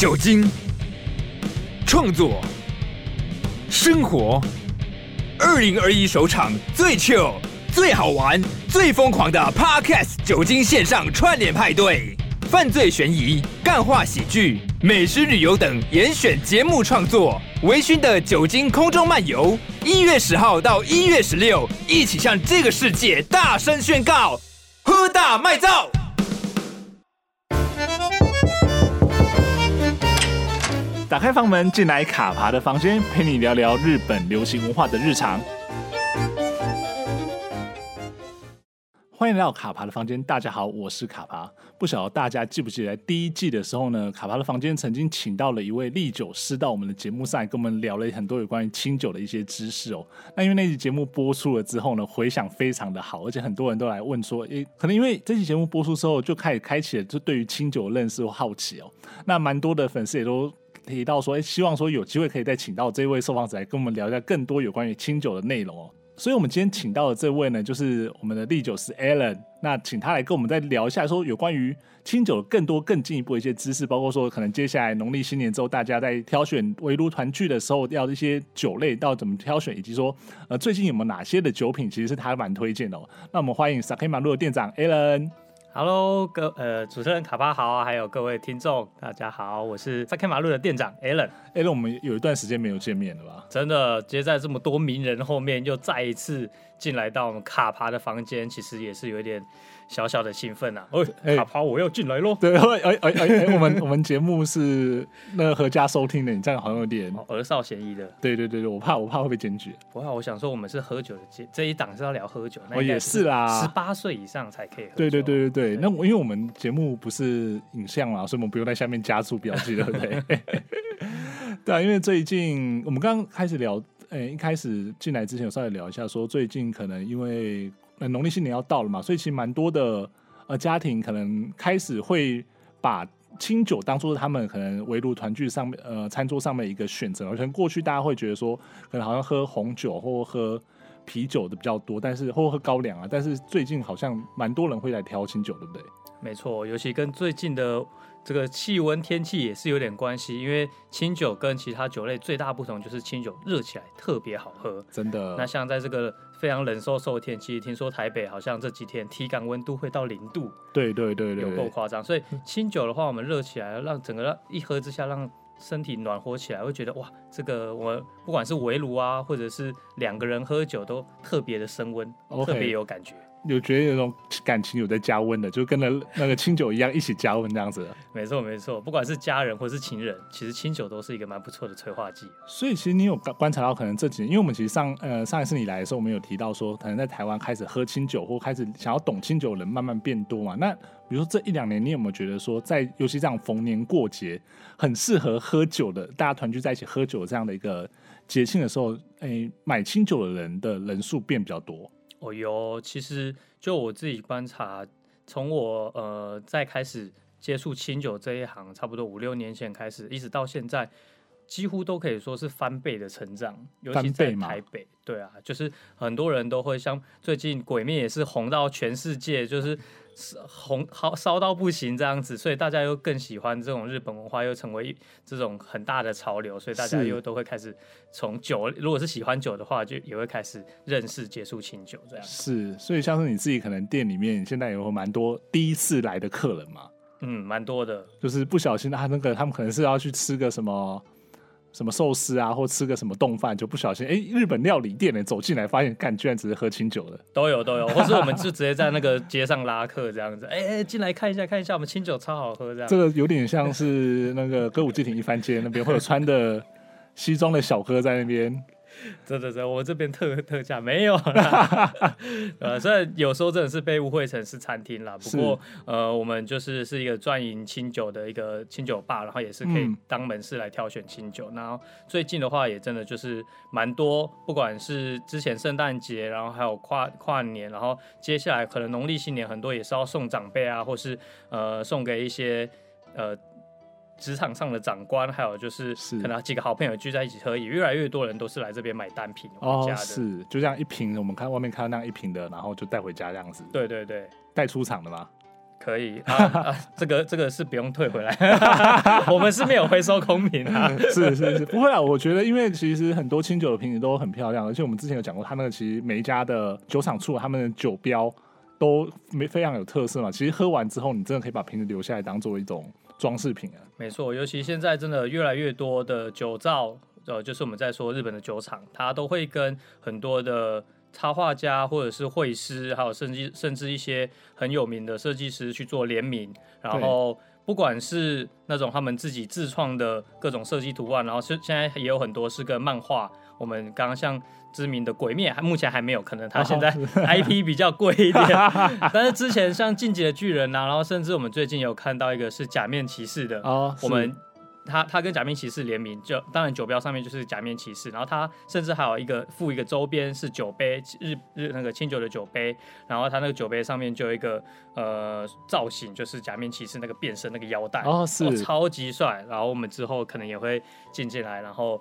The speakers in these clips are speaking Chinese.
酒精、创作、生活，二零二一首场最 chill、最好玩、最疯狂的 Podcast 酒精线上串联派对，犯罪悬疑、干话喜剧、美食旅游等严选节目创作，微醺的酒精空中漫游，一月十号到一月十六，一起向这个世界大声宣告：喝大卖造！打开房门，进来卡爬的房间，陪你聊聊日本流行文化的日常。欢迎来到卡爬的房间，大家好，我是卡爬。不晓得大家记不记得第一季的时候呢，卡爬的房间曾经请到了一位唎酒师到我们的节目上来跟我们聊了很多有关于清酒的一些知识哦。那因为那期节目播出了之后呢，回响非常的好，而且很多人都来问说，诶，可能因为这期节目播出之后就开始开启了就对于清酒的认识和好奇哦。那蛮多的粉丝也都。提到说，哎，希望说有机会可以再请到这位受访者来跟我们聊一下更多有关于清酒的内容哦。所以，我们今天请到的这位呢，就是我们的唎酒师 Alan。那请他来跟我们再聊一下，说有关于清酒更多、更进一步的一些知识，包括说可能接下来农历新年之后，大家在挑选围炉团聚的时候要一些酒类，到怎么挑选，以及说呃最近有没有哪些的酒品其实是他蛮推荐的哦。那我们欢迎 Sake Maru 的店长 Alan。Hello，各呃主持人卡巴好，还有各位听众，大家好，我是 Sake Maru 的店长 Alan。Alan，我们有一段时间没有见面了吧？真的，接在这么多名人后面，又再一次进来到我们卡巴的房间，其实也是有一点。小小的兴奋呐、啊！哎，卡爬，我要进来喽！对，哎哎哎，我们我们节目是那个合家收听的，你这样好像有点儿少嫌疑的。对对对对，我怕我怕会被检举。不怕，我想说我们是喝酒的节，这一档是要聊喝酒。哦，也是啦，十八岁以上才可以喝。对对对对对，那因为我们节目不是影像嘛，所以我们不用在下面加注标记，对不对？对啊，因为最近我们刚刚开始聊，哎，一开始进来之前有稍微聊一下，说最近可能因为。那农历新年要到了嘛，所以其实蛮多的呃家庭可能开始会把清酒当做他们可能围炉团聚上面呃餐桌上面一个选择。可能过去大家会觉得说，可能好像喝红酒或喝啤酒的比较多，但是或喝高粱啊，但是最近好像蛮多人会来挑清酒，对不对？没错，尤其跟最近的这个气温天气也是有点关系，因为清酒跟其他酒类最大不同就是清酒热起来特别好喝，真的。那像在这个。非常冷飕飕的天气，听说台北好像这几天体感温度会到零度，对对对对，有够夸张。所以清酒的话，我们热起来，让整个一喝之下，让身体暖和起来，会觉得哇，这个我们不管是围炉啊，或者是两个人喝酒，都特别的升温.特别有感觉。有觉得有种感情有在加温的，就跟那那个清酒一样，一起加温这样子。没错没错，不管是家人或是情人，其实清酒都是一个蛮不错的催化剂。所以其实你有观察到，可能这几年，因为我们其实上呃上一次你来的时候，我们有提到说，可能在台湾开始喝清酒或开始想要懂清酒的人慢慢变多嘛。那比如说这一两年，你有没有觉得说，在尤其这样逢年过节，很适合喝酒的，大家团聚在一起喝酒这样的一个节庆的时候，哎，买清酒的人的人数变比较多。哦哟，其实就我自己观察，从我呃在开始接触清酒这一行，差不多五六年前开始，一直到现在，几乎都可以说是翻倍的成长。尤其在台北，对啊，就是很多人都会像最近《鬼灭》也是红到全世界，就是。红好烧到不行这样子，所以大家又更喜欢这种日本文化，又成为这种很大的潮流，所以大家又都会开始从酒，如果是喜欢酒的话，就也会开始认识接触清酒这样。是，所以像是你自己可能店里面现在有蛮多第一次来的客人嘛，嗯，蛮多的，就是不小心他那个他们可能是要去吃个什么。什么寿司啊，或吃个什么冻饭，就不小心哎，日本料理店呢走进来，发现干居然只是喝清酒的，都有都有，或是我们就直接在那个街上拉客这样子，哎哎，进来看一下看一下，我们清酒超好喝这样。这个有点像是那个歌舞伎町一番街那边会有穿的西装的小哥在那边。真的真的，我这边特特价没有啦，呃，虽然有时候真的是被误会成是餐厅啦，不过呃，我们就是是一个专营清酒的一个清酒吧，然后也是可以当门市来挑选清酒。嗯、然后最近的话，也真的就是蛮多，不管是之前圣诞节，然后还有跨跨年，然后接下来可能农历新年，很多也是要送长辈啊，或是呃送给一些呃。职场上的长官，还有就是可能几个好朋友聚在一起喝，也越来越多人都是来这边买单品回家的。哦，是，就这样一瓶，我们看外面看到那样一瓶的，然后就带回家这样子。对对对，带出厂的吗？可以啊啊，这个这个是不用退回来，我们是没有回收空瓶啊。是是是，不会啊。我觉得，因为其实很多清酒的瓶子都很漂亮，而且我们之前有讲过，他那个其实每一家的酒厂出他们的酒标都没非常有特色嘛。其实喝完之后，你真的可以把瓶子留下来当做一种装饰品啊。没错，尤其现在真的越来越多的酒造，呃，就是我们在说日本的酒厂，它都会跟很多的。插画家或者是绘师，还有甚至甚至一些很有名的设计师去做联名，然后不管是那种他们自己自创的各种设计图案，然后是现在也有很多是跟漫画。我们刚刚像知名的《鬼灭》，还目前还没有，可能他现在 IP 比较贵一点。但是之前像《进击的巨人》啊，然后甚至我们最近有看到一个是《假面骑士》的，哦，我们。他他跟假面骑士联名，就当然酒标上面就是假面骑士，然后他甚至还有一个附一个周边是酒杯，日日那个清酒的酒杯，然后他那个酒杯上面就有一个呃造型，就是假面骑士那个变身那个腰带哦，是哦超级帅，然后我们之后可能也会进进来，然后。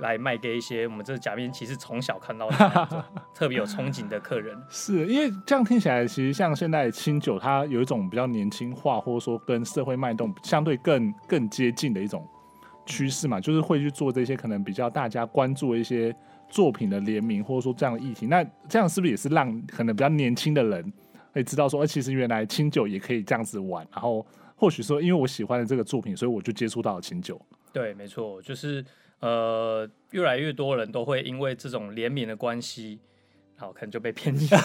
来卖给一些我们这假面骑士从小看到的 特别有憧憬的客人，是因为这样听起来，其实像现在清酒，它有一种比较年轻化，或者说跟社会脉动相对更更接近的一种趋势嘛，就是会去做这些可能比较大家关注的一些作品的联名，或者说这样的议题。那这样是不是也是让可能比较年轻的人会知道说，哎，其实原来清酒也可以这样子玩，然后或许说，因为我喜欢的这个作品，所以我就接触到了清酒。对，没错，就是。呃，越来越多人都会因为这种联名的关系，好，可能就被骗进去，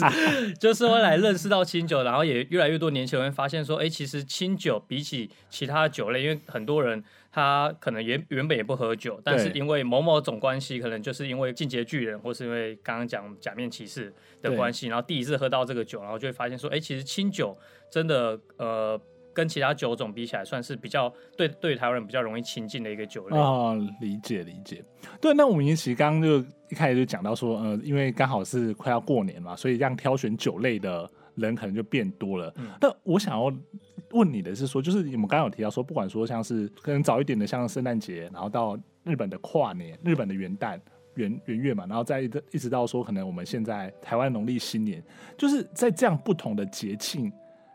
就是会来认识到清酒，然后也越来越多年轻人发现说，哎，其实清酒比起其他酒类，因为很多人他可能原原本也不喝酒，但是因为某某种关系，可能就是因为进击巨人，或是因为刚刚讲假面骑士的关系，然后第一次喝到这个酒，然后就会发现说，哎，其实清酒真的呃。跟其他酒种比起来，算是比较对对台湾人比较容易亲近的一个酒类啊、哦，理解理解。对，那我们其实刚刚就一开始就讲到说，呃，因为刚好是快要过年嘛，所以让挑选酒类的人可能就变多了。嗯、那我想要问你的是说，就是你们刚刚有提到说，不管说像是可能早一点的，像圣诞节，然后到日本的跨年、日本的元旦、元元月嘛，然后再一直一直到说可能我们现在台湾农历新年，就是在这样不同的节庆。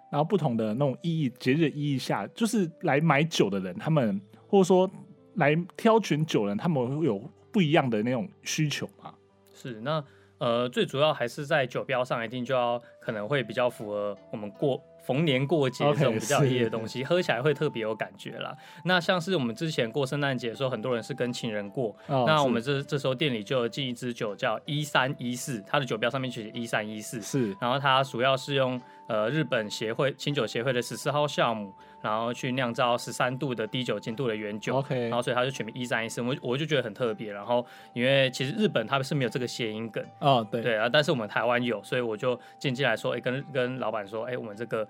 然后不同的那种意义，节日意义下，就是来买酒的人，他们或者说来挑选酒人，他们会有不一样的那种需求嘛？是，那呃，最主要还是在酒标上，一定就要可能会比较符合我们过。逢年过节这种比较有意义的东西，okay, 喝起来会特别有感觉啦。那像是我们之前过圣诞节的时候，很多人是跟情人过。哦、那我们这这时候店里就有进一支酒叫一三一四，它的酒标上面写一三一四。是，然后它主要是用呃日本协会清酒协会的十四号酵母，然后去酿造十三度的低酒精度的原酒。OK，然后所以它就取名一三一四，我我就觉得很特别。然后因为其实日本他们是没有这个谐音梗。哦，对对啊，但是我们台湾有，所以我就进进来说，哎，跟跟老板说，哎，我们这个。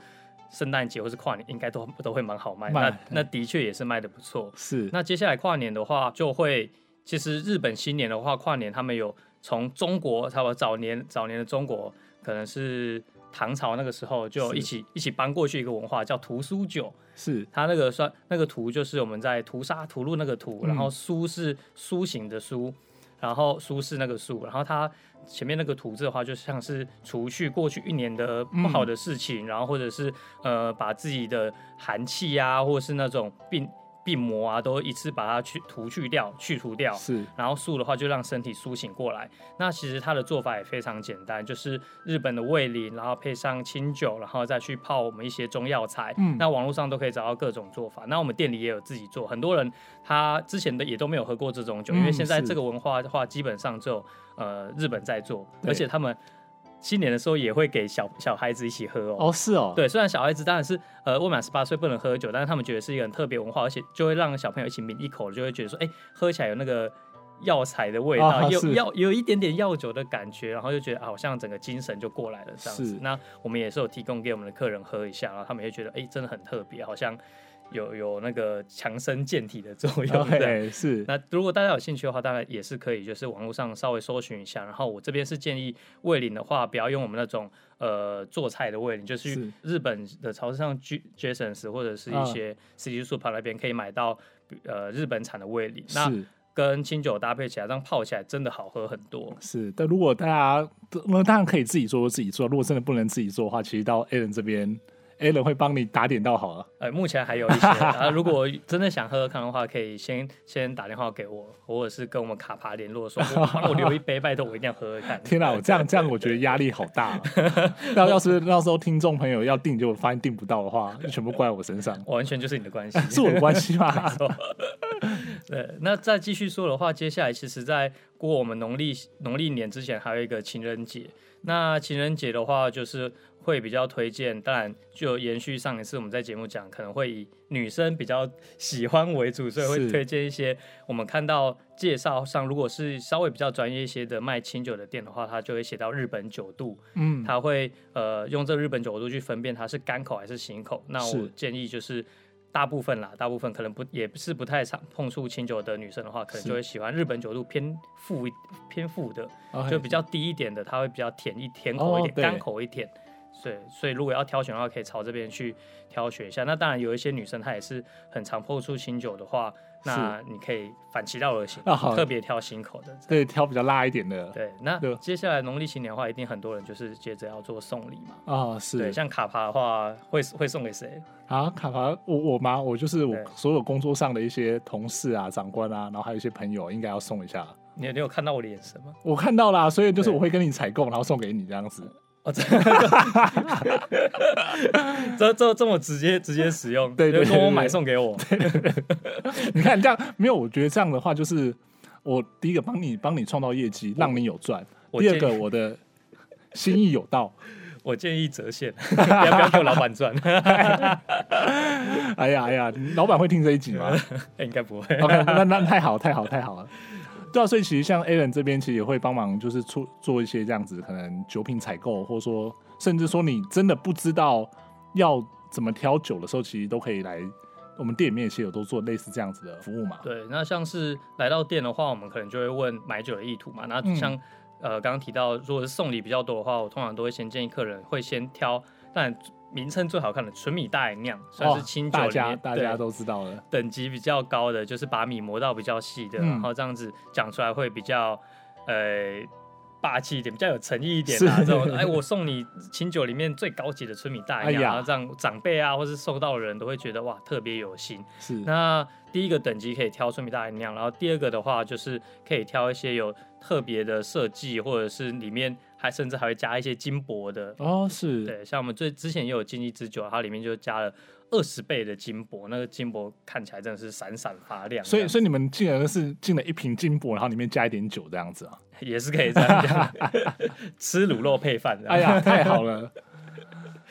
圣诞节或是跨年应该都都会蛮好卖，卖那那的确也是卖的不错。是，那接下来跨年的话，就会其实日本新年的话，跨年他们有从中国，差不多早年早年的中国，可能是唐朝那个时候就一起一起搬过去一个文化叫屠苏酒。是，它那个算那个屠就是我们在屠杀屠戮那个屠，然后苏是苏醒的苏，然后苏是那个苏，然后它。前面那个“屠”字的话，就像是除去过去一年的不好的事情，嗯、然后或者是呃，把自己的寒气呀、啊，或者是那种病。病魔啊，都一次把它去除去掉、去除掉。是，然后苏的话，就让身体苏醒过来。那其实它的做法也非常简单，就是日本的味醂，然后配上清酒，然后再去泡我们一些中药材。嗯，那网络上都可以找到各种做法。那我们店里也有自己做。很多人他之前的也都没有喝过这种酒，嗯、因为现在这个文化的话，基本上就呃日本在做，而且他们。新年的时候也会给小小孩子一起喝哦。哦，是哦。对，虽然小孩子当然是呃未满十八岁不能喝酒，但是他们觉得是一个很特别文化，而且就会让小朋友一起抿一口，就会觉得说，哎、欸，喝起来有那个药材的味道，有药有一点点药酒的感觉，然后就觉得好像整个精神就过来了这样子。那我们也是有提供给我们的客人喝一下，然后他们也觉得，哎、欸，真的很特别，好像。有有那个强身健体的作用 的，okay, 是。那如果大家有兴趣的话，当然也是可以，就是网络上稍微搜寻一下。然后我这边是建议味淋的话，不要用我们那种呃做菜的味淋，就是日本的超市上 Jasons 或者是一些 CJ Super 那边可以买到呃日本产的味淋。那跟清酒搭配起来，这样泡起来真的好喝很多。是，但如果大家那当然可以自己做，自己做。如果真的不能自己做的话，其实到 Alan 这边。Alan 会帮你打点到好了。呃，目前还有一些 啊，如果真的想喝喝看的话，可以先 先打电话给我，或者是跟我们卡帕联络说，帮我留一杯，拜托我一定要喝喝看。天哪，我这样这样，我觉得压力好大啊。那要是到时候听众朋友要订，就发现订不到的话，就全部怪我身上。完全就是你的关系，是我的关系吗？对，那再继续说的话，接下来其实在过我们农历农历年之前，还有一个情人节。那情人节的话，就是会比较推荐，当然就延续上一次我们在节目讲，可能会以女生比较喜欢为主，所以会推荐一些我们看到介绍上，如果是稍微比较专业一些的卖清酒的店的话，它就会写到日本酒度，嗯，它会呃用这日本酒度去分辨它是干口还是醒口。那我建议就是。大部分啦，大部分可能不也不是不太常碰触清酒的女生的话，可能就会喜欢日本酒度偏富偏富的，okay. 就比较低一点的，它会比较甜一甜口一点，干、oh, 口一点。对，所以如果要挑选的话，可以朝这边去挑选一下。那当然有一些女生她也是很常碰触清酒的话，那你可以反其道而行，特别挑心口的，对，挑比较辣一点的。对，那接下来农历新年的话，一定很多人就是接着要做送礼嘛。啊、哦，是。对，像卡帕的话，会会送给谁？啊，卡帕，我我吗？我就是我所有工作上的一些同事啊、长官啊，然后还有一些朋友，应该要送一下。你你有看到我的眼神吗？我看到啦，所以就是我会跟你采购，然后送给你这样子。哦、这 这这么直接直接使用，对对，对，对，跟我买送给我。你看这样没有？我觉得这样的话，就是我第一个帮你帮你创造业绩，让你有赚；第二个我的心意有到。我建议折现，不要不要给我老板赚。哎呀哎呀，老板会听这一集吗？应该不会。OK，那那太好太好太好了。对啊，所以其实像 Alan 这边其实也会帮忙，就是出做一些这样子，可能酒品采购，或者说甚至说你真的不知道要怎么挑酒的时候，其实都可以来我们店里面，其实有都做类似这样子的服务嘛。对，那像是来到店的话，我们可能就会问买酒的意图嘛。那像、嗯、呃刚刚提到，如果是送礼比较多的话，我通常都会先建议客人会先挑，但名称最好看的纯米大吟酿，算是清酒里面，大家大家都知道的等级比较高的，就是把米磨到比较细的，嗯，然后这样子讲出来会比较呃霸气一点，比较有诚意一点啊。这种哎，我送你清酒里面最高级的纯米大吟酿，哎，然后这样长辈啊，或是收到的人都会觉得哇，特别有心。是那第一个等级可以挑纯米大吟酿，然后第二个的话就是可以挑一些有特别的设计，或者是里面。还甚至还会加一些金箔的哦，是对，像我们最之前也有进一支酒，它里面就加了二十倍的金箔，那个金箔看起来真的是闪闪发亮。所以，所以你们进来的是进了一瓶金箔，然后里面加一点酒这样子啊，也是可以这样 吃卤肉配饭。哎呀，太好了。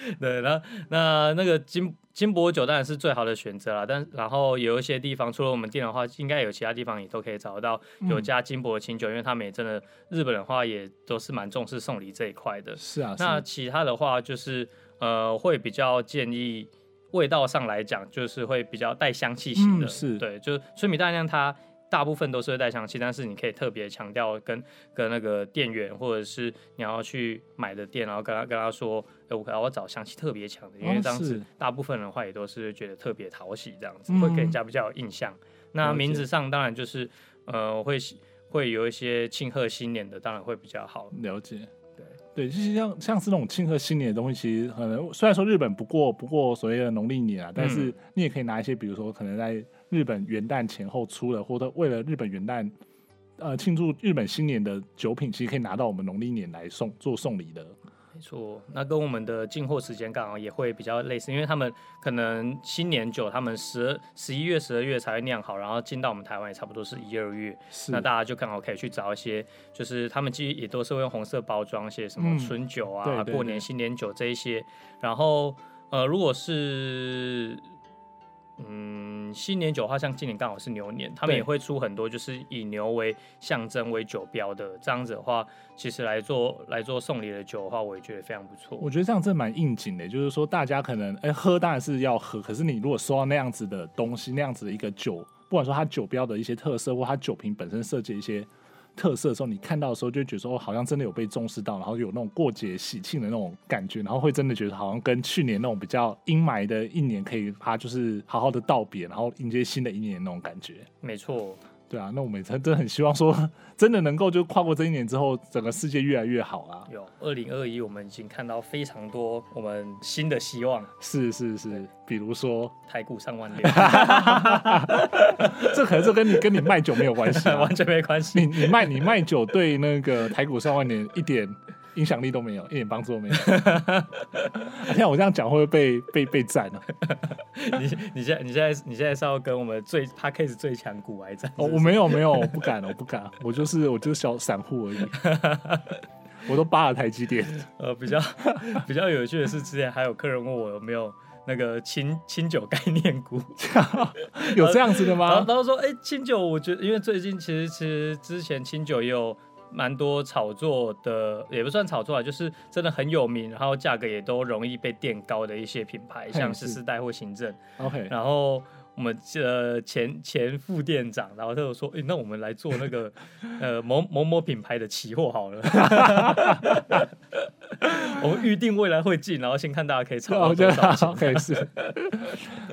对，那那那个金金箔酒当然是最好的选择了，但然后有一些地方，除了我们店的话，应该有其他地方也都可以找得到有加金箔的清酒，嗯，因为他们也真的日本人的话也都是蛮重视送礼这一块的。是啊，那其他的话就是呃，会比较建议味道上来讲，就是会比较带香气型的，嗯，是对，就是春米大吟酿它。大部分都是会带香气，但是你可以特别强调跟跟那个店员，或者是你要去买的店，然后跟他跟他说，哎，我要我找香气特别强的，因为这样子大部分人的话也都是觉得特别讨喜，这样子、嗯、会给人家比较有印象。那名字上当然就是呃会会有一些庆贺新年的，当然会比较好了解。对对，就是像像是那种庆贺新年的东西，其实可能虽然说日本不过不过所谓的农历年啊，但是你也可以拿一些，比如说可能在。日本元旦前后出的，或者为了日本元旦，呃，庆祝日本新年的酒品，其实可以拿到我们农历年来送做送礼的。没错，那跟我们的进货时间刚好也会比较类似，因为他们可能新年酒，他们十十一月、十二月才会酿好，然后进到我们台湾也差不多是一二月，那大家就刚好可以去找一些，就是他们其实也都是会用红色包装，些什么春酒啊、嗯、对对对过年新年酒这一些，然后呃，如果是。嗯，新年酒的话，像今年刚好是牛年，他们也会出很多，就是以牛为象征为酒标的这样子的话，其实来做来做送礼的酒的话，我也觉得非常不错。我觉得这样真的蛮应景的，就是说大家可能哎、欸、喝当然是要喝，可是你如果收到那样子的东西，那样子的一个酒，不管说它酒标的一些特色，或它酒瓶本身设计一些。特色的时候，你看到的时候就觉得说，哦，好像真的有被重视到，然后有那种过节喜庆的那种感觉，然后会真的觉得好像跟去年那种比较阴霾的一年，可以它就是好好的道别，然后迎接新的一年那种感觉。没错，对啊，那我们真真的很希望说，真的能够就跨过这一年之后，整个世界越来越好啊。有二零二一，我们已经看到非常多我们新的希望。是是是，比如说台股上万 六，这可能就跟你跟你卖酒没有关系，啊，完全没关系。你你卖你卖酒对那个台股上万年一点。影响力都没有，一点帮助都没有。像我这样讲会不会被被被赞呢？你你现在你现在你现在是要跟我们最 Podcast 最强股来战？哦，我没有没有，我不敢，我不敢，我就是我就是小散户而已。我都扒了台积电。呃，比较比较有趣的是，之前还有客人问我有没有那个清清酒概念股，有这样子的吗？然后他说：“哎、欸，清酒，我觉得因为最近其实其实之前清酒也有。”蛮多炒作的，也不算炒作啊，就是真的很有名，然后价格也都容易被垫高的一些品牌，像是四代或行政。OK，然后我们呃前前副店长，然后他就说，哎、欸，那我们来做那个 呃某某某品牌的期货好了。我们预定未来会进，然后先看大家可以炒多少钱。可以是，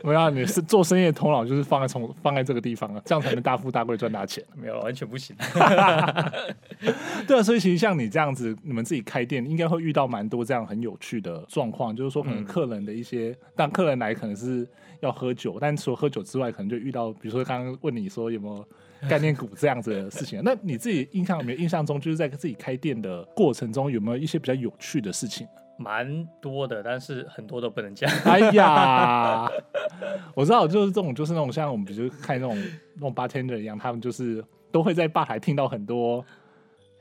我要你是做生意的头脑，就是放在从放在这个地方啊，这样才能大富大贵赚大钱。没有，完全不行。对啊，所以其实像你这样子，你们自己开店，应该会遇到蛮多这样很有趣的状况，就是说可能客人的一些，嗯、但客人来可能是要喝酒，但除了喝酒之外，可能就遇到，比如说刚刚问你说有没有。概念股这样子的事情，那你自己印象有没有？印象中就是在自己开店的过程中，有没有一些比较有趣的事情？蛮多的，但是很多都不能讲。哎呀，我知道，就是这种，就是那种像我们，比如看那种那种 bartender 一样，他们就是都会在吧台听到很多。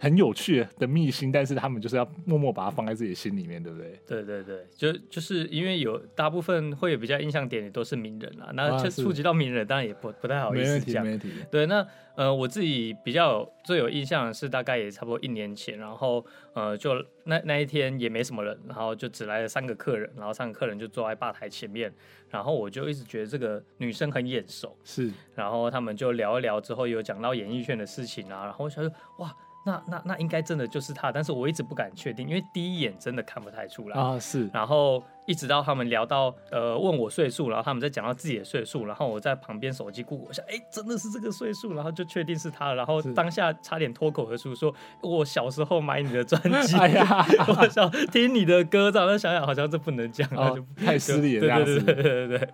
很有趣的秘辛，但是他们就是要默默把它放在自己的心里面，对不对？对对对，就就是因为有大部分会有比较印象点的都是名人啊，那就触及到名人，当然也不不太好意思讲。没问题，对，那呃，我自己比较最有印象的是大概也差不多一年前，然后呃，就那那一天也没什么人，然后就只来了三个客人，然后三个客人就坐在吧台前面，然后我就一直觉得这个女生很眼熟，是，然后他们就聊一聊之后有讲到演艺圈的事情啊，然后我想说哇。那那那应该真的就是他，但是我一直不敢确定，因为第一眼真的看不太出来啊。是，然后一直到他们聊到呃问我岁数，然后他们在讲到自己的岁数，然后我在旁边手机 Google 一下，哎，真的是这个岁数，然后就确定是他了，然后当下差点脱口而出说，我小时候买你的专 辑，哎呀，我想听你的歌，然后想想好像这不能讲，哦、就太失礼了，对对对对对对，对，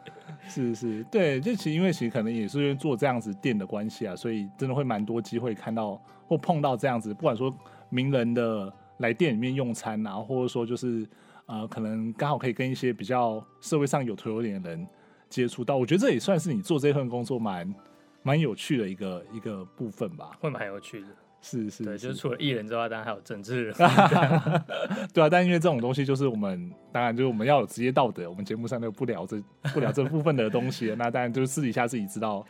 是是，对，就其实因为其实可能也是因为做这样子店的关系啊，所以真的会蛮多机会看到。或碰到这样子，不管说名人的来店里面用餐啊，或者说就是呃，可能刚好可以跟一些比较社会上有头有脸的人接触到，我觉得这也算是你做这份工作蛮蛮有趣的一个一个部分吧。会蛮有趣的，是是，对，就是除了艺人之外，当然还有政治人。对啊，但因为这种东西就是我们当然就是我们要有职业道德，我们节目上就不聊这不聊这部分的东西，那当然就是私底下自己知道。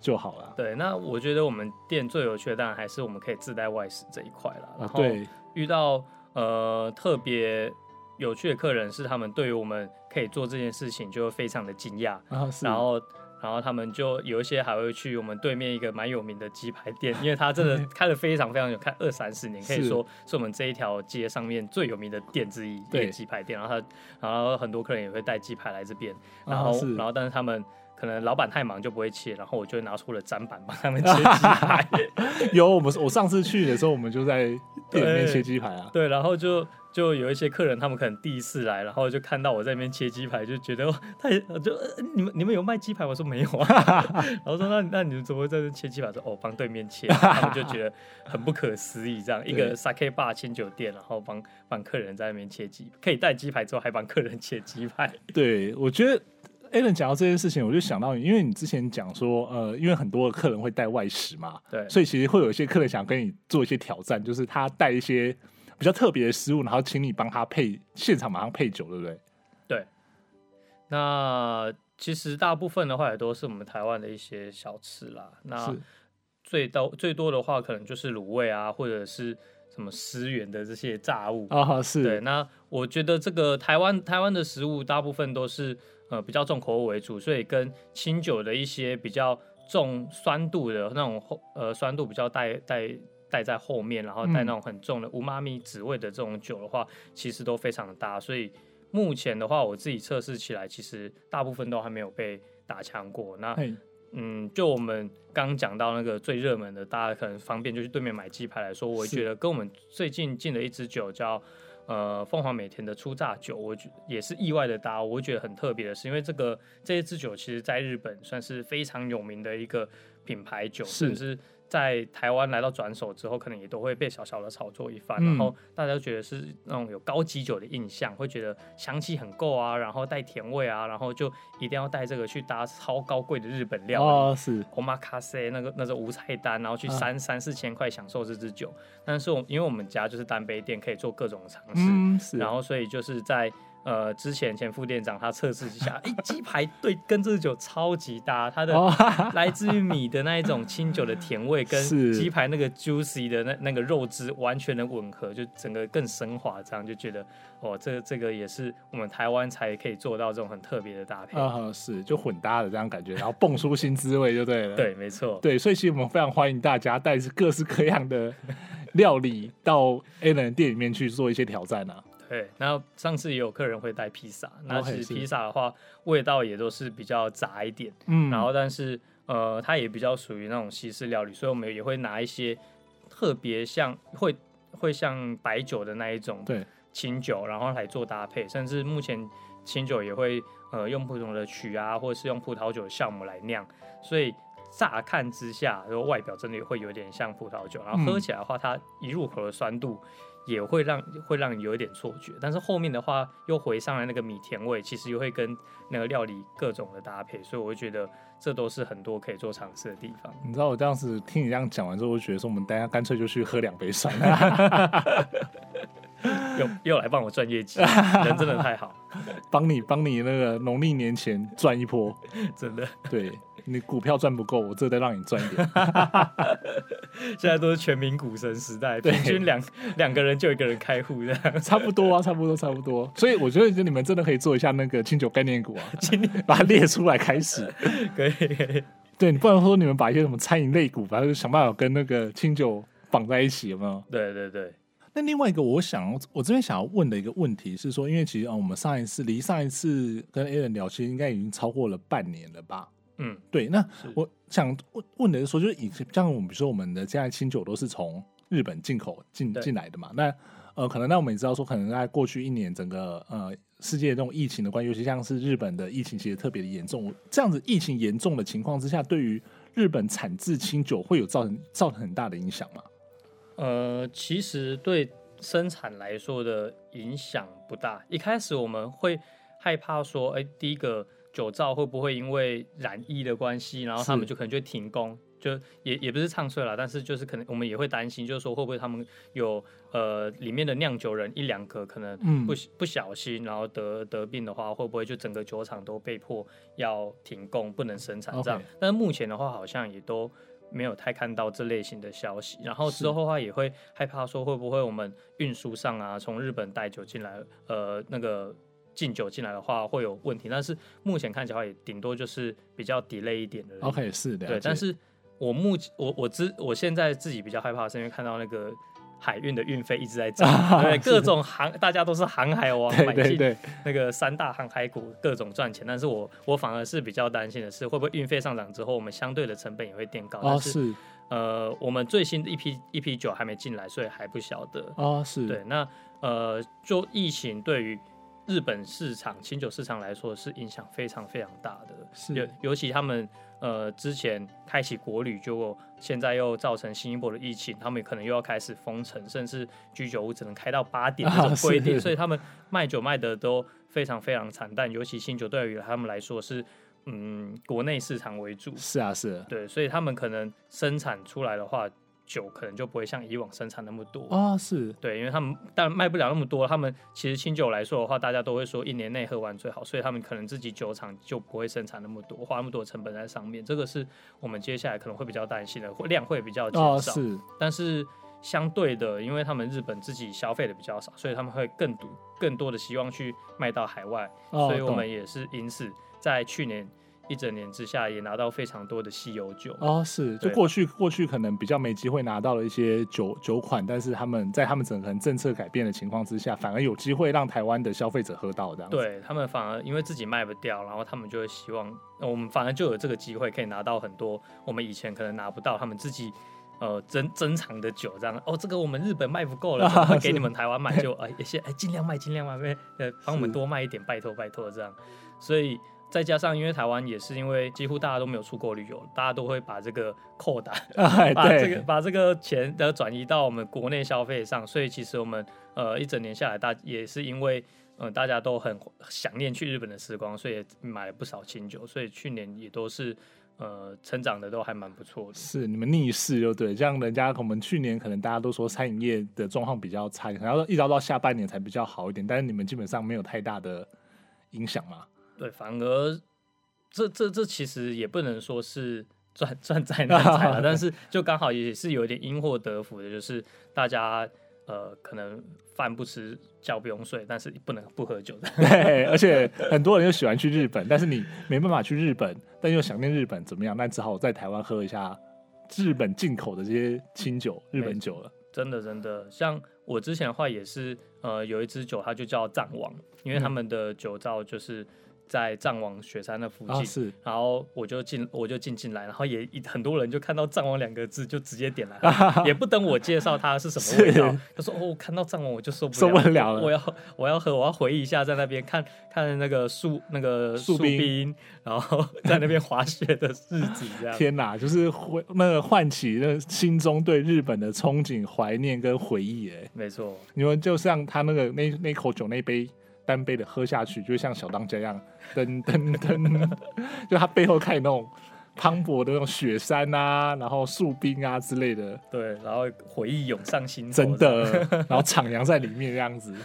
就好了。对，那我觉得我们店最有趣的，当然还是我们可以自带外食这一块了。然后对，遇到呃特别有趣的客人，是他们对于我们可以做这件事情就会非常的惊讶。然后，然后他们就有一些还会去我们对面一个蛮有名的鸡排店，因为他真的开了非常非常久，开二三十年，可以说是我们这一条街上面最有名的店之一，一个鸡排店。然后他，然后很多客人也会带鸡排来这边。然后，然后但是他们。可能老板太忙就不会切，然后我就拿出了砧板帮他们切鸡排。有我们，我上次去的时候，我们就在店里面切鸡排啊。对，然后就就有一些客人，他们可能第一次来，然后就看到我在那边切鸡排，就觉得太就你们你们有卖鸡排？我说没有啊。然后说那那你们怎么会在这切鸡排？说哦，帮对面切，他们就觉得很不可思议，这样一个 Sake Bar 清酒店，然后帮帮客人在那边切鸡，可以带鸡排之后还帮客人切鸡排。对，我觉得。Alan 讲到这件事情，我就想到，因为你之前讲说，呃，因为很多的客人会带外食嘛，对，所以其实会有一些客人想跟你做一些挑战，就是他带一些比较特别的食物，然后请你帮他配现场马上配酒，对不对？对。那其实大部分的话也都是我们台湾的一些小吃啦。那最多最多的话，可能就是卤味啊，或者是什么思源的这些炸物啊，是。对。那我觉得这个台湾台湾的食物大部分都是。呃，比较重口味为主，所以跟清酒的一些比较重酸度的那种后，呃，酸度比较带带带在后面，然后带那种很重的无妈咪滋味的这种酒的话，其实都非常的搭。所以目前的话，我自己测试起来，其实大部分都还没有被打枪过。那嗯，就我们刚讲到那个最热门的，大家可能方便就去对面买鸡排来说，我觉得跟我们最近进的一支酒叫呃凤凰美田的初榨酒，我觉也是意外的搭。我觉得很特别的是，因为这个这一支酒其实在日本算是非常有名的一个品牌酒，甚至。在台湾来到转手之后，可能也都会被小小的炒作一番，嗯、然后大家都觉得是那种有高级酒的印象，会觉得香气很够啊，然后带甜味啊，然后就一定要带这个去搭超高贵的日本料理，哦、是 omakase 那个那个无菜单，然后去三、啊、三四千块享受这支酒。但是我因为我们家就是单杯店，可以做各种尝试，嗯、然后所以就是在。呃，之前前副店长他测试一下，哎、欸，鸡排对跟这个酒超级搭，它的 来自于米的那一种清酒的甜味，跟 鸡排那个 juicy 的那那个肉汁完全的吻合，就整个更升华，这样就觉得哦，这个、这个也是我们台湾才可以做到这种很特别的搭配。啊，是就混搭的这样感觉，然后蹦出新滋味就对了。对，没错。对，所以其实我们非常欢迎大家带着各式各样的料理到 Alan 店里面去做一些挑战啊。对，然后上次也有客人会带披萨，那其实披萨的话，味道也都是比较杂一点，嗯，然后但是呃，它也比较属于那种西式料理，所以我们也会拿一些特别像会会像白酒的那一种对。清酒，然后来做搭配，甚至目前清酒也会呃用不同的曲啊，或者是用葡萄酒的酵母来酿，所以乍看之下，然后外表真的也会有点像葡萄酒，然后喝起来的话，它一入口的酸度。也会让会让你有一点错觉，但是后面的话又回上来那个米甜味，其实又会跟那个料理各种的搭配，所以我会觉得这都是很多可以做尝试的地方。你知道我这样子听你这样讲完之后，我觉得说我们大家干脆就去喝两杯算了，又又来帮我赚业绩，人真的太好，帮你帮你那个农历年前赚一波，真的。对。你股票赚不够，我这再让你赚一点。现在都是全民股神时代，平均两两个人就一个人开户这样，差不多啊，差不多，差不多。所以我觉得，你们真的可以做一下那个清酒概念股啊，把它列出来开始。可以，可以。对，你不然说你们把一些什么餐饮类股，反正想办法跟那个清酒绑在一起，有没有？对对对。那另外一个，我想我这边想要问的一个问题是说，因为其实啊，我们上一次离上一次跟 Alan 聊，其实应该已经超过了半年了吧？嗯，对，那我想问问的是说，就是以像我们比如说我们的现在清酒都是从日本进口进进来的嘛，那呃，可能那我们也知道说，可能在过去一年整个呃世界这种疫情的关系，尤其像是日本的疫情其实特别的严重，这样子疫情严重的情况之下，对于日本产制清酒会有造成造成很大的影响吗？呃，其实对生产来说的影响不大，一开始我们会害怕说，哎，第一个。酒造会不会因为染疫的关系，然后他们就可能就停工，就也也不是唱衰了，但是就是可能我们也会担心，就是说会不会他们有呃里面的酿酒人一两个可能不不小心，然后得得病的话，会不会就整个酒厂都被迫要停工，不能生产这样.但是目前的话，好像也都没有太看到这类型的消息。然后之后的话，也会害怕说会不会我们运输上啊，从日本带酒进来，呃那个。进酒进来的话会有问题，但是目前看起来也顶多就是比较 delay 一点的。OK，是的。对，但是我目前我我知我现在自己比较害怕，是因为看到那个海运的运费一直在涨，啊、对，各种航大家都是航海王，买进那个三大航海股，各种赚钱。但是我我反而是比较担心的是，会不会运费上涨之后，我们相对的成本也会变高？哦，是。是呃，我们最新的一批一批酒还没进来，所以还不晓得。哦，是。对，那呃，就疫情对于。日本市场清酒市场来说是影响非常非常大的，是。尤尤其他们呃之前开启国旅，就现在又造成新一波的疫情，他们可能又要开始封城，甚至居酒屋只能开到八点这种规定，啊、所以他们卖酒卖的都非常非常惨淡，尤其清酒对于他们来说是嗯国内市场为主，是啊是啊，对，所以他们可能生产出来的话。酒可能就不会像以往生产那么多啊，是对，因为他们但卖不了那么多。他们其实清酒来说的话，大家都会说一年内喝完最好，所以他们可能自己酒厂就不会生产那么多，花那么多成本在上面。这个是我们接下来可能会比较担心的，量会比较减少。是，但是相对的，因为他们日本自己消费的比较少，所以他们会更多更多的希望去卖到海外，所以我们也是因此在去年。一整年之下也拿到非常多的稀有酒哦，是就过去过去可能比较没机会拿到了一些酒酒款，但是他们在他们整个政策改变的情况之下，反而有机会让台湾的消费者喝到这样。对他们反而因为自己卖不掉，然后他们就会希望我们反而就有这个机会可以拿到很多我们以前可能拿不到，他们自己呃珍珍藏的酒这样。哦，这个我们日本卖不够了，会给你们台湾买，就哎先哎尽量卖尽量卖，呃帮我们多卖一点，拜托拜托这样。所以。再加上，因为台湾也是因为几乎大家都没有出国旅游，大家都会把这个扣打，把这个把这个钱的转移到我们国内消费上，所以其实我们呃一整年下来，大也是因为嗯大家都很想念去日本的时光，所以也买了不少清酒，所以去年也都是呃成长的都还蛮不错的。是你们逆势就对，这样人家我们去年可能大家都说餐饮业的状况比较差，然后一直到下半年才比较好一点，但是你们基本上没有太大的影响嘛。对，反而这这这其实也不能说是 赚赚灾难财 了，但是就刚好也是有点因祸得福的，就是大家呃可能饭不吃觉不用睡，但是不能不喝酒的。对，而且很多人又喜欢去日本，但是你没办法去日本，但又想念日本怎么样？那只好在台湾喝一下日本进口的这些清酒、日本酒了。真的真的，像我之前的话也是，呃，有一支酒它就叫藏王，因为他们的酒造就是。在藏王雪山的附近，啊、是，然后我就进，我就进进来，然后也很多人就看到藏王两个字就直接点来，啊、也不等我介绍它是什么味道，他说哦，看到藏王我就受不了，受不了了，我要我要喝，我要回忆一下在那边看看那个树那个树冰，然后 在那边滑雪的日子，这样。天哪，就是回那个唤起那心中对日本的憧憬、怀念跟回忆，哎，没错，你们就像他那个那那口酒那杯。单杯的喝下去，就像小当家一样，噔噔噔，就他背后看那种磅礴的那种雪山啊，然后树冰啊之类的，对，然后回忆涌上心头，真的，然后徜徉在里面这样子，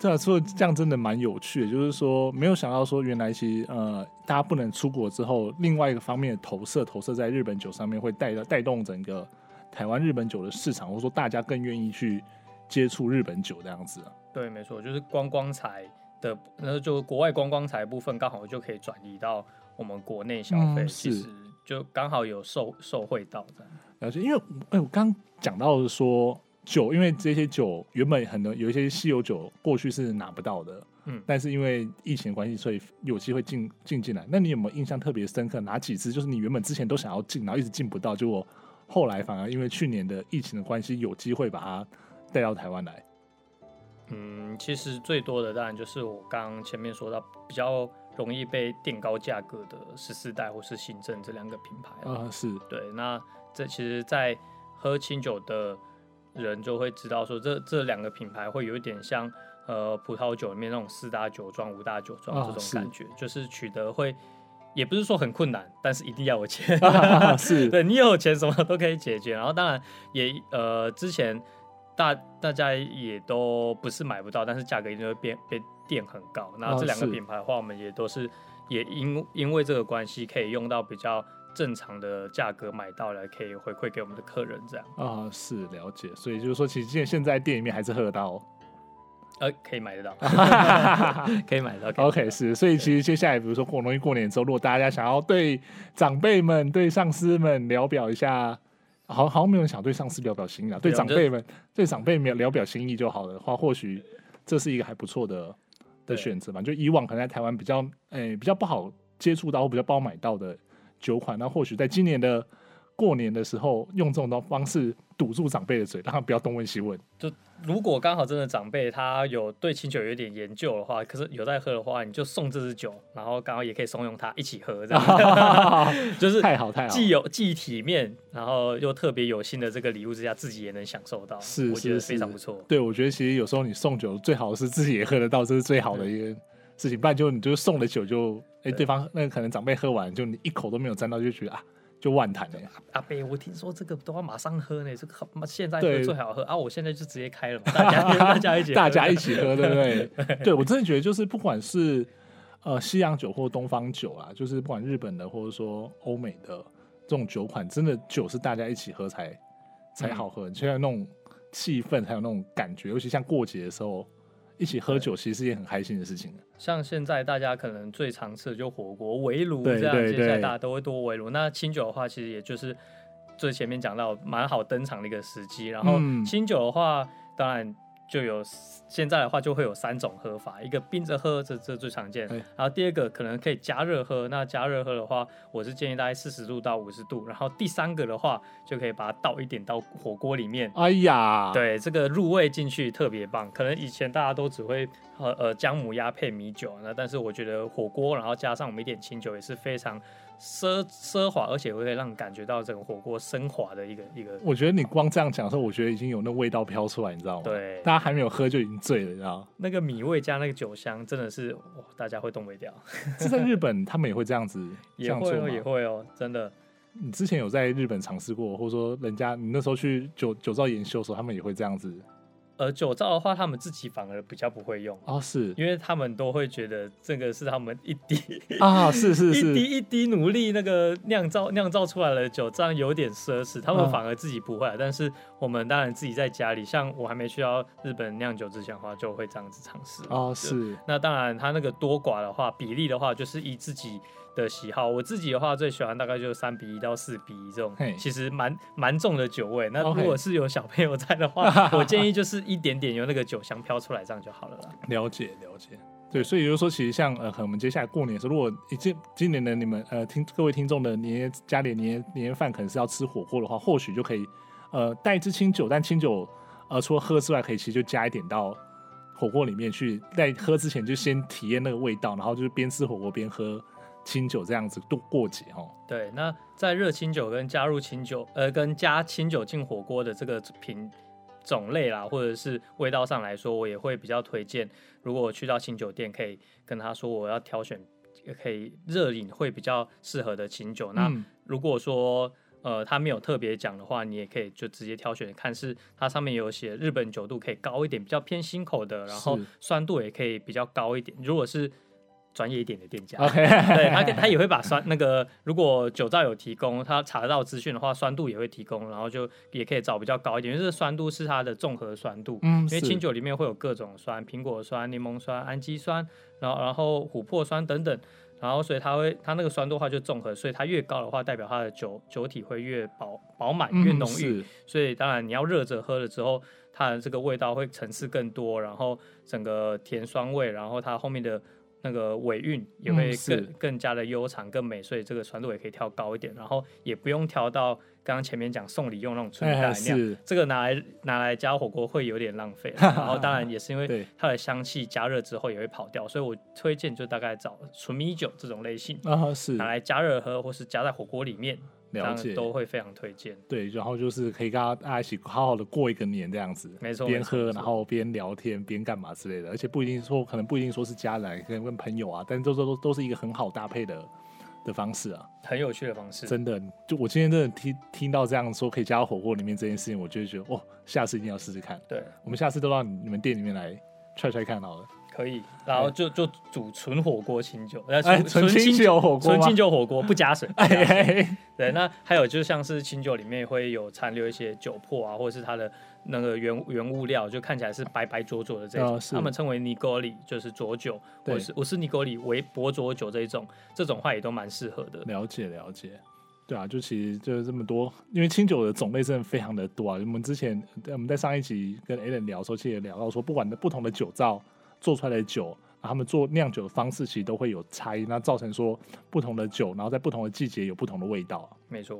这说这样真的蛮有趣的，就是说没有想到说原来其实呃，大家不能出国之后，另外一个方面的投射投射在日本酒上面，会带带动整个台湾日本酒的市场，或者说大家更愿意去接触日本酒这样子啊。对，没错，就是观光财的，那就国外观光财部分刚好就可以转移到我们国内消费，嗯、其实就刚好有受受惠到这样。而且因为哎，我刚讲到的说酒，因为这些酒原本很多有一些稀有酒过去是拿不到的，嗯，但是因为疫情关系，所以有机会进进进来。那你有没有印象特别深刻？哪几支就是你原本之前都想要进，然后一直进不到，结果后来反而因为去年的疫情的关系，有机会把它带到台湾来？嗯，其实最多的当然就是我刚刚前面说到比较容易被垫高价格的十四代或是新政这两个品牌啊，是对。那这其实，在喝清酒的人就会知道说这，这这两个品牌会有一点像呃葡萄酒里面那种四大酒庄、五大酒庄这种感觉，啊、是就是取得会也不是说很困难，但是一定要有钱，啊、是 对你有钱什么都可以解决。然后当然也呃之前。大大家也都不是买不到，但是价格一定会变被垫很高。然后这两个品牌的话，我们也都是也因因为这个关系，可以用到比较正常的价格买到来，可以回馈给我们的客人这样。啊，是了解。所以就是说，其实现现在店里面还是喝得到，呃，可以买得到，可以买得到。OK，是。所以其实接下来，比如说过农历过年之后，如果大家想要对长辈们、对上司们聊表一下。好好像没有人想对上司聊表心意啊，对长辈们对长辈们聊表心意就好了的话，或许这是一个还不错的的选择吧。就以往可能在台湾比较诶、欸、比较不好接触到或比较不好买到的酒款，那或许在今年的过年的时候，用这种的方式堵住长辈的嘴，让他不要东问西问。就如果刚好真的长辈他有对清酒有点研究的话，可是有在喝的话，你就送这支酒，然后刚好也可以怂恿他一起喝，这样 就是太好太好，既有既体面，然后又特别有心的这个礼物之下，自己也能享受到，是，我觉得非常不错。对，我觉得其实有时候你送酒最好是自己也喝得到，这是最好的一个事情。不然就你就送了酒就哎、欸，对方那个可能长辈喝完就你一口都没有沾到，就觉得啊。就万谈的阿伯，我听说这个都要马上喝呢，这个现在喝最好喝啊！我现在就直接开了，大家大家一起大家一起喝，对不对？对，我真的觉得就是不管是呃西洋酒或东方酒啊，就是不管日本的或者说欧美的这种酒款，真的酒是大家一起喝才才好喝，就像那种气氛，还有那种感觉，尤其像过节的时候，一起喝酒其实是一件很开心的事情。像现在大家可能最常吃的就火锅、围炉这样，接下来大家都会多围炉。那清酒的话，其实也就是最前面讲到蛮好登场的一个时机。然后清酒的话，当然。就有现在的话就会有三种喝法，一个冰着喝，这这最常见。然后第二个可能可以加热喝，那加热喝的话，我是建议大概四十度到五十度。然后第三个的话，就可以把它倒一点到火锅里面。哎呀，对，这个入味进去特别棒。可能以前大家都只会喝呃姜母鸭配米酒，那但是我觉得火锅然后加上我们一点清酒也是非常。奢奢华，而且会让你感觉到整个火锅升华的一个一个。我觉得你光这样讲的时候，我觉得已经有那味道飘出来，你知道吗？对，大家还没有喝就已经醉了，你知道吗？那个米味加那个酒香，真的是哇，大家会动味掉。这在日本，他们也会这样子，也会哦，也会哦，真的。你之前有在日本尝试过，或者说人家你那时候去酒酒造研修的时候，他们也会这样子。呃，酒造的话，他们自己反而比较不会用哦，是因为他们都会觉得这个是他们一滴 啊，是是 是，一滴一滴努力那个酿造酿造出来的酒，这样有点奢侈，他们反而自己不会。啊、但是我们当然自己在家里，像我还没去到日本酿酒之前的话，就会这样子尝试哦，是。那当然，他那个多寡的话，比例的话，就是以自己。的喜好，我自己的话最喜欢大概就是三比一到四比一这种，其实蛮蛮重的酒味。那如果是有小朋友在的话，我建议就是一点点由那个酒香飘出来，这样就好了啦。了解了解，对，所以就是说，其实像呃，可能我们接下来过年的时候，如果今今年的你们呃听各位听众的年夜家里年年夜饭可能是要吃火锅的话，或许就可以呃带一支清酒，但清酒呃除了喝之外，可以其实就加一点到火锅里面去，在喝之前就先体验那个味道，然后就是边吃火锅边喝。清酒这样子度过节哦。对，那在热清酒跟加入清酒，呃，跟加清酒进火锅的这个品种类啦，或者是味道上来说，我也会比较推荐。如果我去到清酒店，可以跟他说我要挑选，可以热饮会比较适合的清酒。那如果说呃他没有特别讲的话，你也可以就直接挑选，看是它上面有写日本酒度可以高一点，比较偏心口的，然后酸度也可以比较高一点。如果是专业一点的店家.对他他也会把酸那个，如果酒造有提供，他查得到资讯的话，酸度也会提供，然后就也可以找比较高一点，因为这个酸度是它的综合酸度，嗯，因为清酒里面会有各种酸，苹果酸、柠檬酸、氨基酸，然后然后琥珀酸等等，然后所以它会它那个酸度的话就综合，所以它越高的话，代表它的酒酒体会越饱饱满越浓郁，嗯，所以当然你要热着喝了之后，它的这个味道会层次更多，然后整个甜酸味，然后它后面的。那个尾韵也会更、嗯、更加的悠长、更美，所以这个传度也可以调高一点，然后也不用调到刚刚前面讲送礼用那种纯奶那样，这个拿来拿来加火锅会有点浪费。然后当然也是因为它的香气加热之后也会跑掉，所以我推荐就大概找纯米酒这种类型啊，是拿来加热喝或是加在火锅里面。了解，都会非常推荐。对，然后就是可以跟大家一起好好的过一个年这样子，没错，边喝然后边聊天边干嘛之类的，而且不一定说可能不一定说是家人，可能跟朋友啊，但都都都都是一个很好搭配的的方式啊，很有趣的方式。真的，就我今天真的听听到这样说可以加到火锅里面这件事情，我就会觉得哦，下次一定要试试看。对，我们下次都到你们店里面来踹踹看好了。可以，然后就就煮纯火锅清酒，纯纯清酒火锅，纯清酒火锅不加水。加水对，那还有就像是清酒里面会有残留一些酒粕啊，或者是它的那个原原物料，就看起来是白白浊浊的这种，哦、他们称为尼古里，就是浊酒，或是我是尼古里为薄浊酒这一种，这种话也都蛮适合的。了解了解，对啊，就其实就是这么多，因为清酒的种类真的非常的多啊。我们之前我们在上一集跟 Alan 聊的时候，其实也聊到说，不管的不同的酒造。做出来的酒，他们做酿酒的方式其实都会有差异，那造成说不同的酒，然后在不同的季节有不同的味道。没错，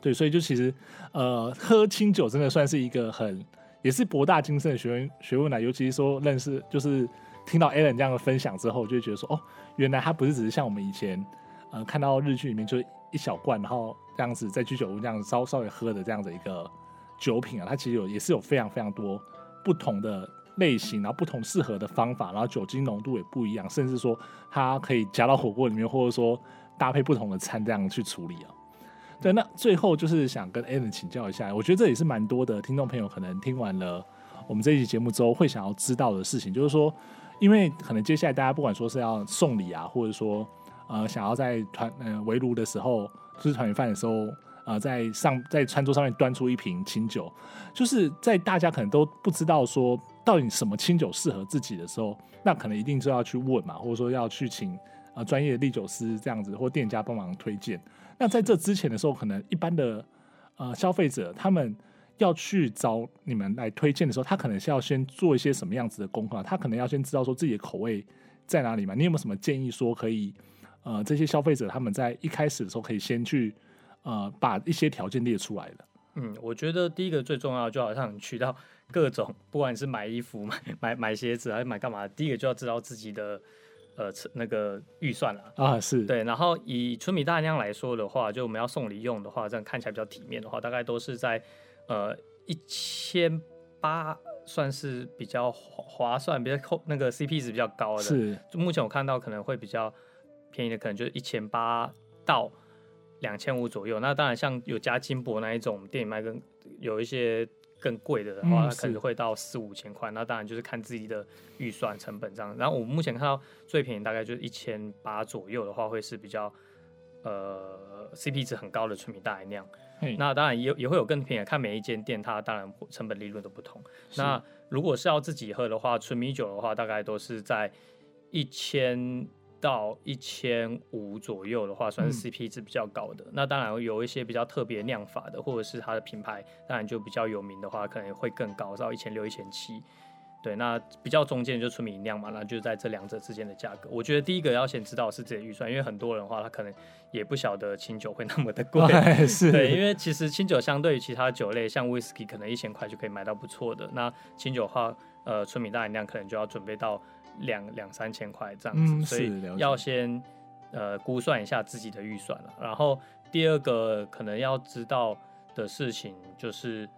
对，所以就其实呃，喝清酒真的算是一个很也是博大精深的学问学问来，尤其是说认识就是听到 Alan 这样的分享之后，就会觉得说哦，原来他不是只是像我们以前呃看到日剧里面就一小罐，然后这样子在居酒屋这样稍稍微喝的这样的一个酒品啊，它其实有也是有非常非常多不同的。类型，然后不同适合的方法，然后酒精浓度也不一样，甚至说它可以加到火锅里面，或者说搭配不同的餐这样去处理啊。对，那最后就是想跟 Alan 请教一下，我觉得这也是蛮多的听众朋友可能听完了我们这一期节目之后会想要知道的事情，就是说，因为可能接下来大家不管说是要送礼啊，或者说呃想要在团呃围炉的时候吃团圆饭的时候。呃，在上在餐桌上面端出一瓶清酒，就是在大家可能都不知道说到底什么清酒适合自己的时候，那可能一定就要去问嘛，或者说要去请呃专业的唎酒师这样子，或店家帮忙推荐。那在这之前的时候，可能一般的呃消费者他们要去找你们来推荐的时候，他可能是要先做一些什么样子的功课？他可能要先知道说自己的口味在哪里嘛？你有没有什么建议说可以呃这些消费者他们在一开始的时候可以先去呃把一些条件列出来的？嗯，我觉得第一个最重要，就好像你去到 各种，不管你是买衣服、买买买鞋子还是买干嘛，第一个就要知道自己的呃那个预算了啊，是对。然后以春米大吟酿来说的话，就我们要送礼用的话，这样看起来比较体面的话，大概都是在呃一千八，算是比较划算，比较扣那个 CP 值比较高的。是，就目前我看到可能会比较便宜的，可能就是一千八到。两千五左右，那当然像有加金箔那一种电影卖更有一些更贵的的话，嗯、可能会到四五千块。那当然就是看自己的预算成本这样。然后我目前看到最便宜大概就是一千八左右的话，会是比较呃 CP 值很高的纯米大吟酿。那当然也也会有更便宜，看每一间店它当然成本利润都不同。那如果是要自己喝的话，纯米酒的话大概都是在一千。到一千五左右的话，算是 CP 值比较高的。嗯、那当然有一些比较特别酿法的，或者是它的品牌，当然就比较有名的话，可能会更高，到一千六、一千七。对，那比较中间就纯米吟酿嘛，那就在这两者之间的价格。我觉得第一个要先知道是自己的预算，因为很多人的话，他可能也不晓得清酒会那么的贵。哎、是，对，因为其实清酒相对于其他酒类，像 Whisky 可能一千块就可以买到不错的。那清酒的话，呃，纯米大吟酿可能就要准备到。两两三千块这样子，嗯、所以要先呃估算一下自己的预算了。然后第二个可能要知道的事情就是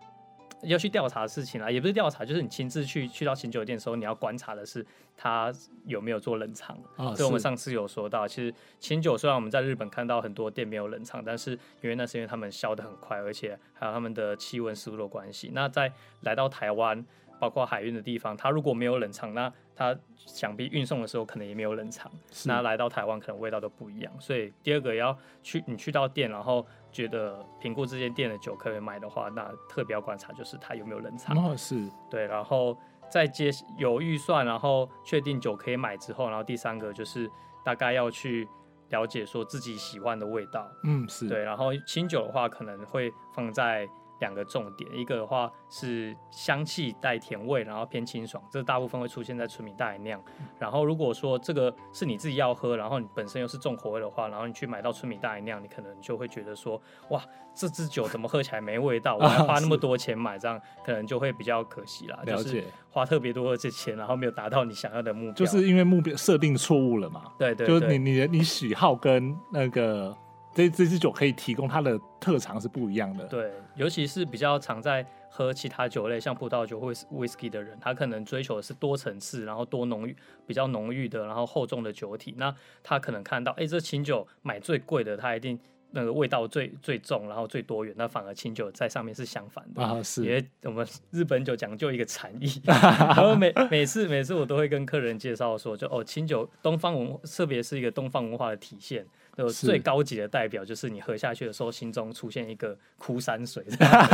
要去调查事情啦，也不是调查，就是你亲自去去到清酒店的时候，你要观察的是他有没有做冷藏。啊，所以我们上次有说到，其实清酒虽然我们在日本看到很多店没有冷藏，但是因为那是因为他们销的很快，而且还有他们的气温湿度的关系。那在来到台湾。包括海运的地方，它如果没有冷藏，那它想必运送的时候可能也没有冷藏。那来到台湾，可能味道都不一样。所以第二个要去，你去到店，然后觉得评估这间店的酒可以买的话，那特别要观察就是它有没有冷藏。哦，是对，然后再接有预算，然后确定酒可以买之后，然后第三个就是大概要去了解说自己喜欢的味道。嗯，是对，然后清酒的话可能会放在。两个重点，一个的话是香气带甜味，然后偏清爽，这大部分会出现在纯米大吟酿。然后如果说这个是你自己要喝，然后你本身又是重口味的话，然后你去买到纯米大吟酿，你可能就会觉得说，哇，这支酒怎么喝起来没味道？我还花那么多钱买，这样可能就会比较可惜啦。了解。就是花特别多的这钱，然后没有达到你想要的目标，就是因为目标设定错误了嘛？对，对对，就是你你的你喜好跟那个。这这支酒可以提供它的特长是不一样的，对，尤其是比较常在喝其他酒类，像葡萄酒或是 whisky 的人，他可能追求的是多层次，然后多浓郁、比较浓郁的，然后厚重的酒体。那他可能看到，哎，这清酒买最贵的，他一定那个味道最最重，然后最多元。那反而清酒在上面是相反的啊，是。因为我们日本酒讲究一个禅意，然后每每次每次我都会跟客人介绍说，就哦，清酒东方文，特别是一个东方文化的体现。就最高级的代表就是你喝下去的时候，心中出现一个枯山水，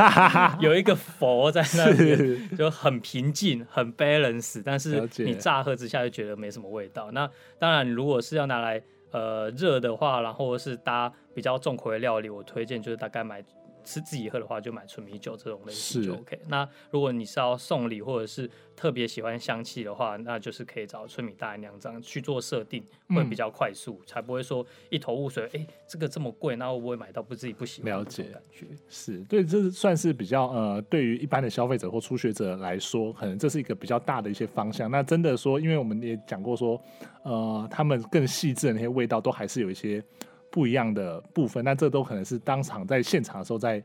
有一个佛在那里，就很平静、很 balance，但是你乍喝之下就觉得没什么味道。那当然，如果是要拿来呃热的话，然后是搭比较重口味料理，我推荐就是大概买。是自己喝的话，就买纯米酒这种类型就 OK。那如果你是要送礼或者是特别喜欢香气的话，那就是可以找纯米大吟酿这样去做设定，会比较快速，嗯、才不会说一头雾水。哎、欸，这个这么贵，那会不会买到不自己不喜欢了解感觉？是对，这算是比较呃，对于一般的消费者或初学者来说，可能这是一个比较大的一些方向。那真的说，因为我们也讲过说，呃，他们更细致的那些味道，都还是有一些。不一样的部分，那这都可能是当场在现场的时候再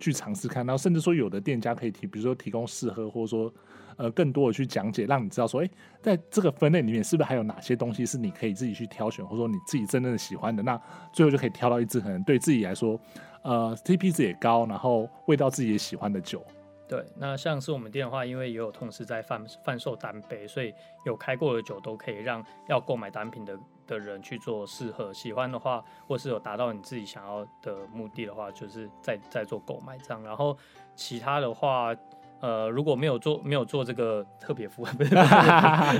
去尝试看，然后甚至说有的店家可以提，比如说提供试喝，或者说呃更多的去讲解，让你知道说，诶，在这个分类里面是不是还有哪些东西是你可以自己去挑选，或者说你自己真正的喜欢的，那最后就可以挑到一支可能对自己来说，呃，CP 值也高，然后味道自己也喜欢的酒。对，那像是我们店的话，因为也有同事在贩贩售单杯，所以有开过的酒都可以让要购买单品的的人去做适合。喜欢的话，或是有达到你自己想要的目的的话，就是再再做购买这样。然后其他的话，呃，如果没有做没有做这个特别服务，不是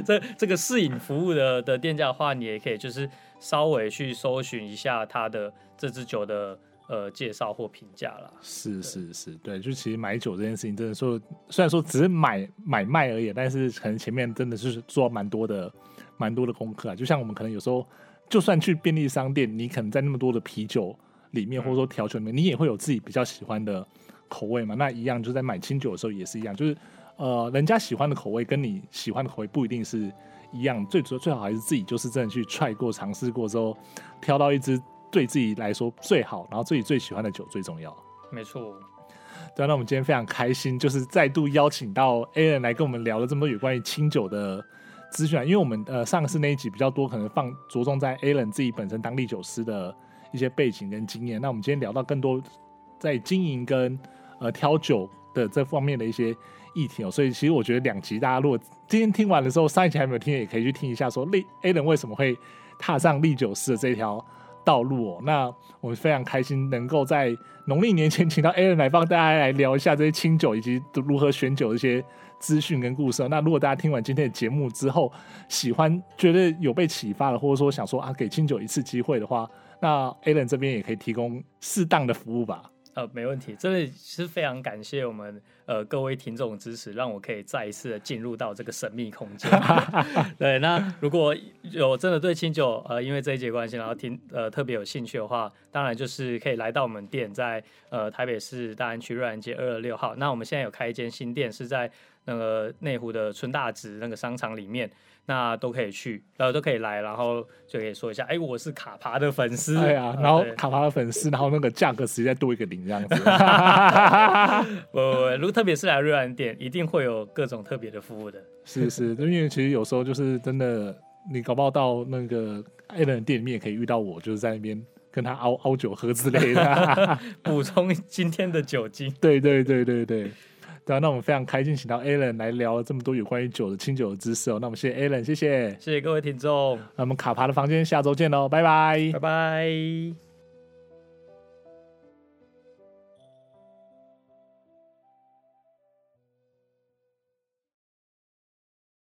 这这个试饮服务的的店家的话，你也可以就是稍微去搜寻一下他的这支酒的呃介绍或评价啦。是是是，对，就其实买酒这件事情，真的说虽然说只是买买卖而已，但是可能前面真的是做蛮多的蛮多的功课啊。就像我们可能有时候，就算去便利商店，你可能在那么多的啤酒里面，或者说调酒里面，你也会有自己比较喜欢的。口味嘛，那一样，就在买清酒的时候也是一样，就是呃，人家喜欢的口味跟你喜欢的口味不一定是一样，最主要最好还是自己就是真的去 try 过、尝试过之后，挑到一支对自己来说最好，然后自己最喜欢的酒最重要。没错，对，那我们今天非常开心，就是再度邀请到 Alan 来跟我们聊了这么多有关于清酒的资讯啊，因为我们呃上次那一集比较多，可能放着重在 Alan 自己本身当唎酒师的一些背景跟经验，那我们今天聊到更多在经营跟呃，挑酒的这方面的一些议题哦，所以其实我觉得两集大家如果今天听完的时候，上一集还没有听，也可以去听一下，说 Alan 为什么会踏上利酒师的这条道路哦。那我们非常开心能够在农历年前请到 Alan 来帮大家来聊一下这些清酒以及如何选酒的一些资讯跟故事。那如果大家听完今天的节目之后，喜欢觉得有被启发了，或者说想说啊给清酒一次机会的话，那 Alan 这边也可以提供适当的服务吧。呃，没问题，真的是非常感谢我们呃各位听众的支持，让我可以再一次的进入到这个神秘空间。对，那如果有真的对清酒呃因为这一节关系，然后听呃特别有兴趣的话，当然就是可以来到我们店在，在呃台北市大安区瑞安街二二六号。那我们现在有开一间新店，是在那个内湖的春大直那个商场里面。那都可以去，然后都可以来，然后就可以说一下，哎，我是卡爬的粉丝，对啊，然后卡爬的粉丝，然后那个价格直接再多一个零这样子。不不不，如果特别是来瑞安店，一定会有各种特别的服务的。是是，因为其实有时候就是真的，你搞不好到那个 Alan 店里面也可以遇到我，就是在那边跟他熬熬酒喝之类的，补充今天的酒精。对对对对对。对啊，那我们非常开心，请到 Alan 来聊了这么多有关于酒的清酒的知识哦。那我们谢谢 Alan，谢谢，谢谢各位听众。那我们卡爬的房间下周见喽，拜拜，拜拜。